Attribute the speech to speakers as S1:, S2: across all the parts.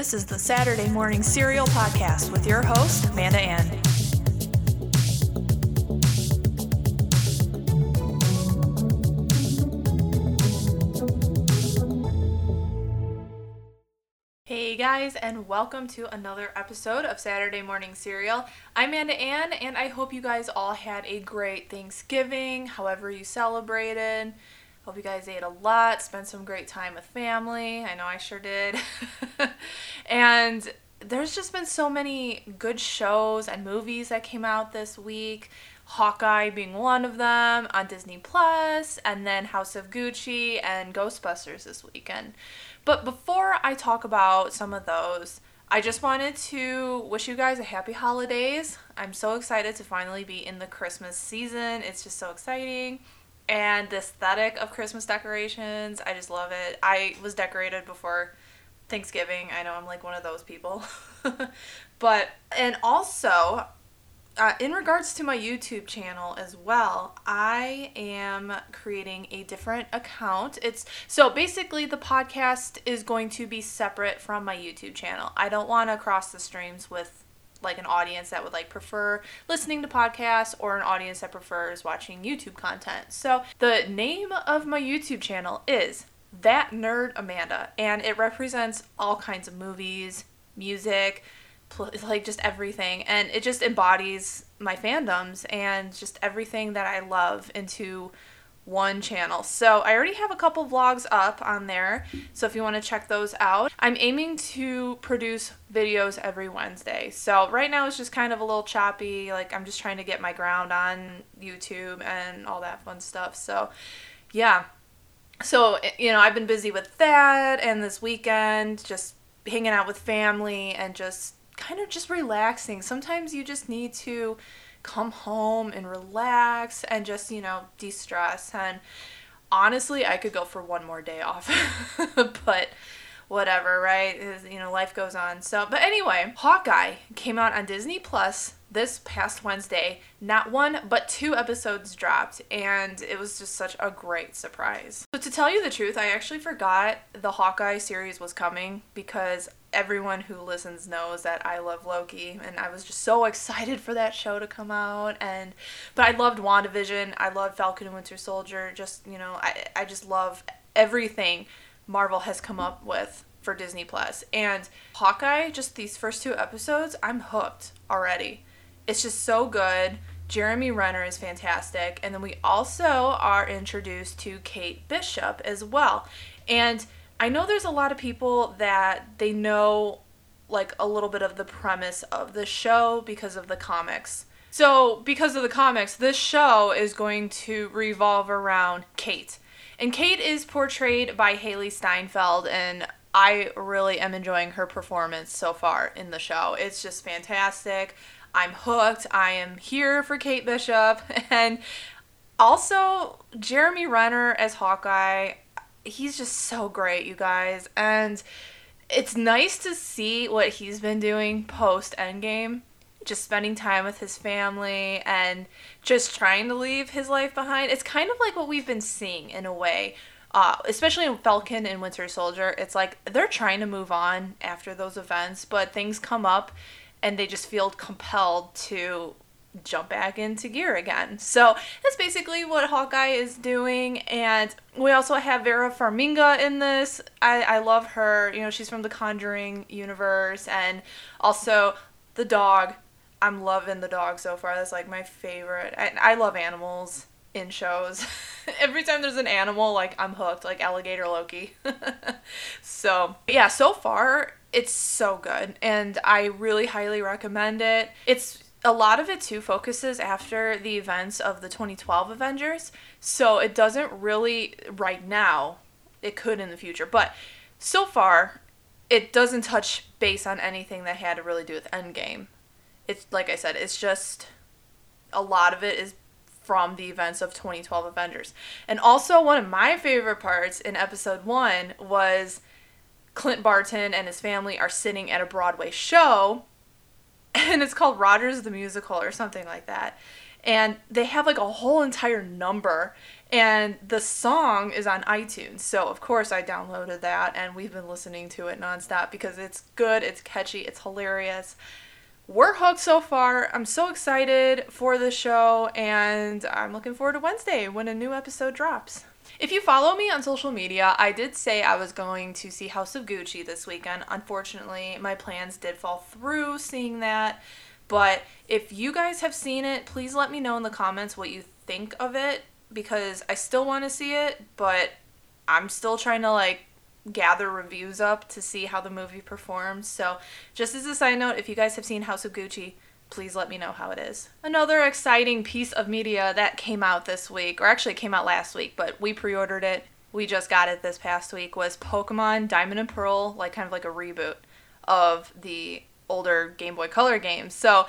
S1: This is the Saturday Morning Serial Podcast with your host, Amanda Ann. Hey guys, and welcome to another episode of Saturday Morning Serial. I'm Amanda Ann, and I hope you guys all had a great Thanksgiving, however you celebrated. Hope you guys ate a lot, spent some great time with family. I know I sure did. and there's just been so many good shows and movies that came out this week. Hawkeye being one of them on Disney Plus, and then House of Gucci and Ghostbusters this weekend. But before I talk about some of those, I just wanted to wish you guys a happy holidays. I'm so excited to finally be in the Christmas season. It's just so exciting and the aesthetic of Christmas decorations. I just love it. I was decorated before Thanksgiving. I know I'm like one of those people. but, and also, uh, in regards to my YouTube channel as well, I am creating a different account. It's so basically the podcast is going to be separate from my YouTube channel. I don't want to cross the streams with like an audience that would like prefer listening to podcasts or an audience that prefers watching YouTube content. So the name of my YouTube channel is That Nerd Amanda and it represents all kinds of movies, music, pl- like just everything and it just embodies my fandoms and just everything that I love into one channel. So I already have a couple vlogs up on there. So if you want to check those out, I'm aiming to produce videos every Wednesday. So right now it's just kind of a little choppy. Like I'm just trying to get my ground on YouTube and all that fun stuff. So yeah. So, you know, I've been busy with that and this weekend just hanging out with family and just kind of just relaxing. Sometimes you just need to come home and relax and just, you know, de stress. And honestly, I could go for one more day off, but whatever, right? You know, life goes on. So, but anyway, Hawkeye came out on Disney Plus this past Wednesday. Not one, but two episodes dropped, and it was just such a great surprise. So, to tell you the truth, I actually forgot the Hawkeye series was coming because everyone who listens knows that I love Loki and I was just so excited for that show to come out and but I loved WandaVision, I loved Falcon and Winter Soldier, just, you know, I I just love everything Marvel has come up with for Disney Plus. And Hawkeye, just these first two episodes, I'm hooked already. It's just so good. Jeremy Renner is fantastic. And then we also are introduced to Kate Bishop as well. And I know there's a lot of people that they know like a little bit of the premise of the show because of the comics. So, because of the comics, this show is going to revolve around Kate. And Kate is portrayed by Hailee Steinfeld, and I really am enjoying her performance so far in the show. It's just fantastic. I'm hooked. I am here for Kate Bishop. And also, Jeremy Renner as Hawkeye he's just so great, you guys. And it's nice to see what he's been doing post Endgame. Just spending time with his family and just trying to leave his life behind. It's kind of like what we've been seeing in a way, uh, especially in Falcon and Winter Soldier. It's like they're trying to move on after those events, but things come up and they just feel compelled to jump back into gear again. So that's basically what Hawkeye is doing. And we also have Vera Farmiga in this. I, I love her. You know, she's from the Conjuring universe. And also the dog. I'm loving the dog so far. That's like my favorite. I, I love animals in shows. Every time there's an animal, like I'm hooked, like alligator Loki. so, yeah, so far it's so good and I really highly recommend it. It's a lot of it too focuses after the events of the 2012 Avengers. So it doesn't really, right now, it could in the future, but so far, it doesn't touch base on anything that had to really do with Endgame. It's like I said, it's just a lot of it is from the events of 2012 Avengers. And also, one of my favorite parts in episode one was Clint Barton and his family are sitting at a Broadway show and it's called Rogers the Musical or something like that. and they have like a whole entire number and the song is on iTunes. So, of course, I downloaded that and we've been listening to it nonstop because it's good, it's catchy, it's hilarious. We're hooked so far. I'm so excited for the show and I'm looking forward to Wednesday when a new episode drops. If you follow me on social media, I did say I was going to see House of Gucci this weekend. Unfortunately, my plans did fall through seeing that. But if you guys have seen it, please let me know in the comments what you think of it because I still want to see it, but I'm still trying to like gather reviews up to see how the movie performs. So, just as a side note, if you guys have seen House of Gucci, please let me know how it is. Another exciting piece of media that came out this week, or actually came out last week, but we pre ordered it. We just got it this past week, was Pokemon Diamond and Pearl, like kind of like a reboot of the older Game Boy Color games. So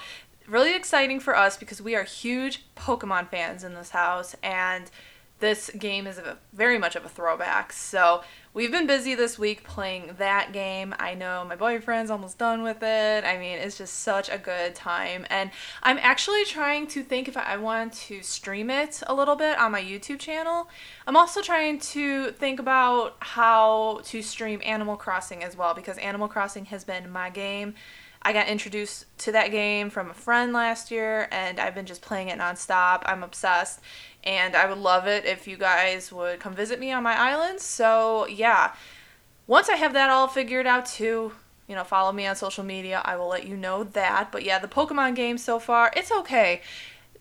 S1: really exciting for us because we are huge Pokemon fans in this house, and this game is a, very much of a throwback. So we've been busy this week playing that game. I know my boyfriend's almost done with it. I mean, it's just such a good time. And I'm actually trying to think if I want to stream it a little bit on my YouTube channel. I'm also trying to think about how to stream Animal Crossing as well because Animal Crossing has been my game I got introduced to that game from a friend last year, and I've been just playing it nonstop. I'm obsessed, and I would love it if you guys would come visit me on my island. So, yeah, once I have that all figured out too, you know, follow me on social media. I will let you know that. But yeah, the Pokemon game so far, it's okay.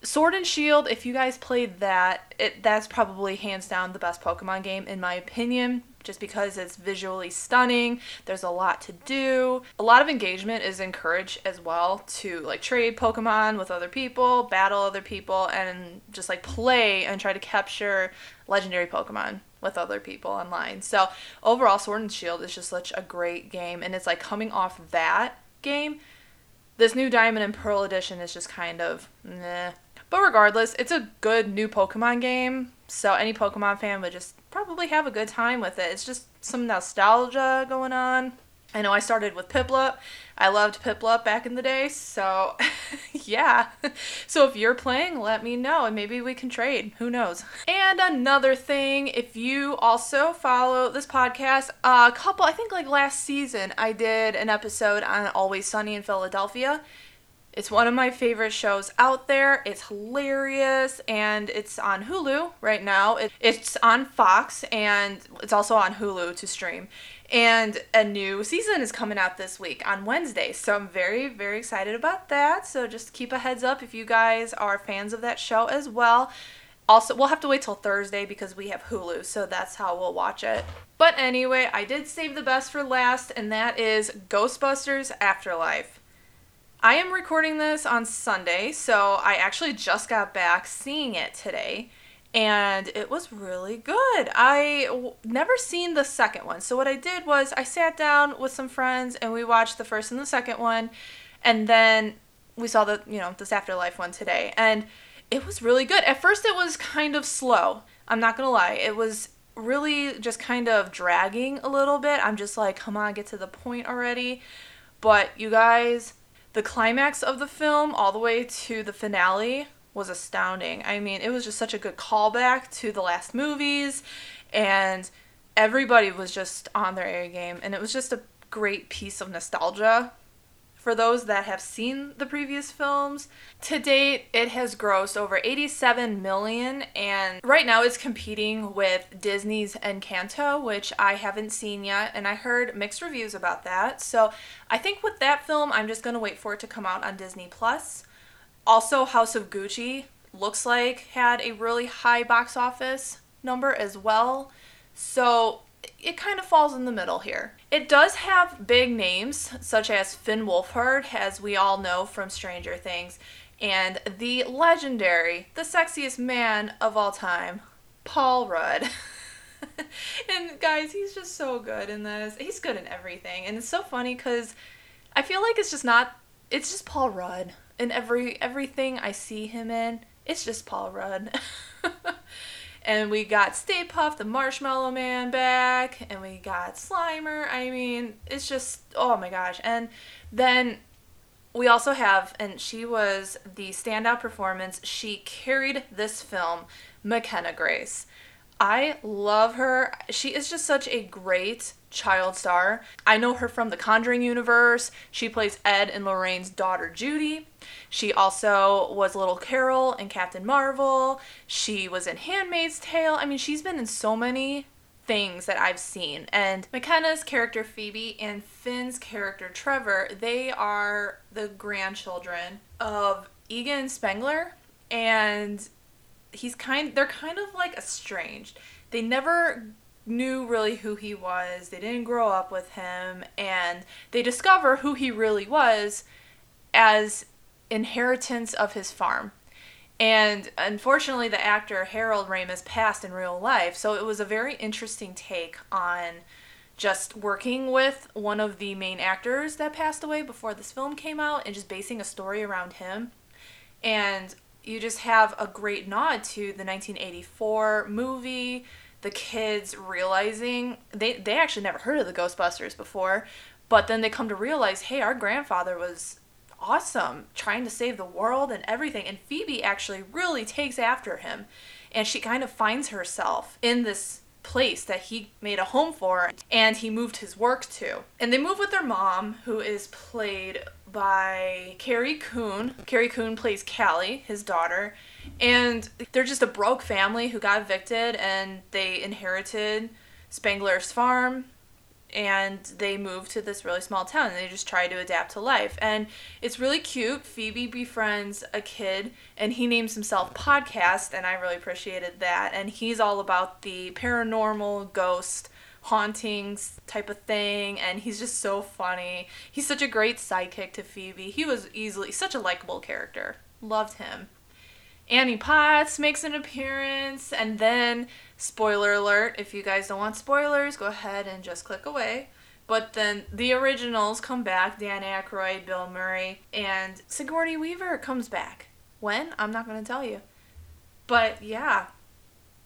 S1: Sword and Shield, if you guys played that, it that's probably hands down the best Pokemon game in my opinion just because it's visually stunning. There's a lot to do. A lot of engagement is encouraged as well to like trade Pokemon with other people, battle other people, and just like play and try to capture legendary Pokemon with other people online. So overall, Sword and Shield is just such a great game, and it's like coming off that game. This new Diamond and Pearl edition is just kind of meh. But regardless, it's a good new Pokemon game. So any Pokemon fan would just probably have a good time with it. It's just some nostalgia going on. I know I started with Piplup. I loved Piplup back in the day, so yeah. So if you're playing, let me know and maybe we can trade. Who knows? And another thing, if you also follow this podcast, a couple, I think like last season, I did an episode on Always Sunny in Philadelphia. It's one of my favorite shows out there. It's hilarious and it's on Hulu right now. It, it's on Fox and it's also on Hulu to stream. And a new season is coming out this week on Wednesday. So I'm very, very excited about that. So just keep a heads up if you guys are fans of that show as well. Also, we'll have to wait till Thursday because we have Hulu, so that's how we'll watch it. But anyway, I did save the best for last, and that is Ghostbusters Afterlife. I am recording this on Sunday, so I actually just got back seeing it today, and it was really good. I w- never seen the second one, so what I did was I sat down with some friends and we watched the first and the second one, and then we saw the you know this afterlife one today, and it was really good. At first, it was kind of slow. I'm not gonna lie, it was really just kind of dragging a little bit. I'm just like, come on, get to the point already. But you guys the climax of the film, all the way to the finale, was astounding. I mean, it was just such a good callback to the last movies, and everybody was just on their A game, and it was just a great piece of nostalgia for those that have seen the previous films. To date, it has grossed over 87 million and right now it's competing with Disney's Encanto, which I haven't seen yet and I heard mixed reviews about that. So, I think with that film, I'm just going to wait for it to come out on Disney Plus. Also, House of Gucci looks like had a really high box office number as well. So, it kind of falls in the middle here. It does have big names, such as Finn Wolfhard, as we all know from Stranger Things, and the legendary, the sexiest man of all time, Paul Rudd. and guys, he's just so good in this. He's good in everything. And it's so funny because I feel like it's just not, it's just Paul Rudd. In every everything I see him in, it's just Paul Rudd. And we got Stay Puft, the Marshmallow Man back, and we got Slimer. I mean, it's just, oh my gosh. And then we also have, and she was the standout performance. She carried this film, McKenna Grace. I love her. She is just such a great child star. I know her from the Conjuring universe. She plays Ed and Lorraine's daughter Judy. She also was Little Carol in Captain Marvel. She was in Handmaid's Tale. I mean, she's been in so many things that I've seen. And McKenna's character Phoebe and Finn's character Trevor, they are the grandchildren of Egon Spengler and he's kind they're kind of like estranged. They never knew really who he was. They didn't grow up with him and they discover who he really was as inheritance of his farm. And unfortunately, the actor Harold Ramis passed in real life, so it was a very interesting take on just working with one of the main actors that passed away before this film came out and just basing a story around him. And you just have a great nod to the 1984 movie, the kids realizing they they actually never heard of the Ghostbusters before, but then they come to realize, hey, our grandfather was awesome, trying to save the world and everything. And Phoebe actually really takes after him, and she kind of finds herself in this place that he made a home for and he moved his work to. And they move with their mom, who is played by Carrie Coon. Carrie Coon plays Callie, his daughter. And they're just a broke family who got evicted and they inherited Spangler's farm and they moved to this really small town and they just try to adapt to life. And it's really cute. Phoebe befriends a kid and he names himself Podcast, and I really appreciated that. And he's all about the paranormal, ghost, hauntings type of thing and he's just so funny. He's such a great sidekick to Phoebe. He was easily such a likable character. Loved him. Annie Potts makes an appearance, and then, spoiler alert, if you guys don't want spoilers, go ahead and just click away. But then the originals come back Dan Aykroyd, Bill Murray, and Sigourney Weaver comes back. When? I'm not going to tell you. But yeah,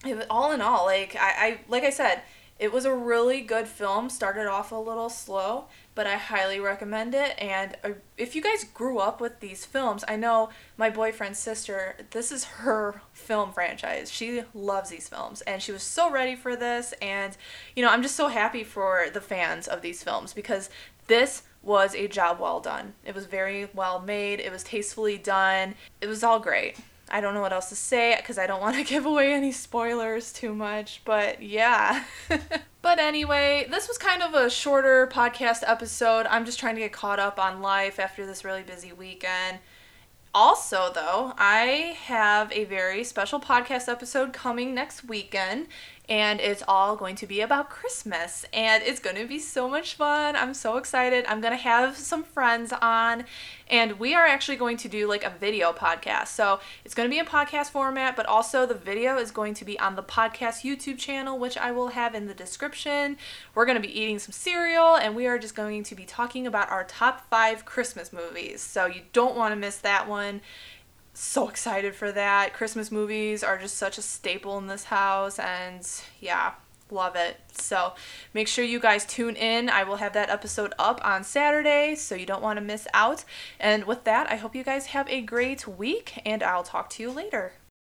S1: it, all in all, like I, I like I said, it was a really good film. Started off a little slow, but I highly recommend it. And uh, if you guys grew up with these films, I know my boyfriend's sister, this is her film franchise. She loves these films and she was so ready for this. And, you know, I'm just so happy for the fans of these films because this was a job well done. It was very well made, it was tastefully done, it was all great. I don't know what else to say because I don't want to give away any spoilers too much, but yeah. but anyway, this was kind of a shorter podcast episode. I'm just trying to get caught up on life after this really busy weekend. Also, though, I have a very special podcast episode coming next weekend and it's all going to be about Christmas and it's going to be so much fun. I'm so excited. I'm going to have some friends on and we are actually going to do like a video podcast. So, it's going to be a podcast format, but also the video is going to be on the podcast YouTube channel, which I will have in the description. We're going to be eating some cereal and we are just going to be talking about our top 5 Christmas movies. So, you don't want to miss that one so excited for that. Christmas movies are just such a staple in this house, and yeah, love it. So make sure you guys tune in. I will have that episode up on Saturday, so you don't want to miss out. And with that, I hope you guys have a great week, and I'll talk to you later.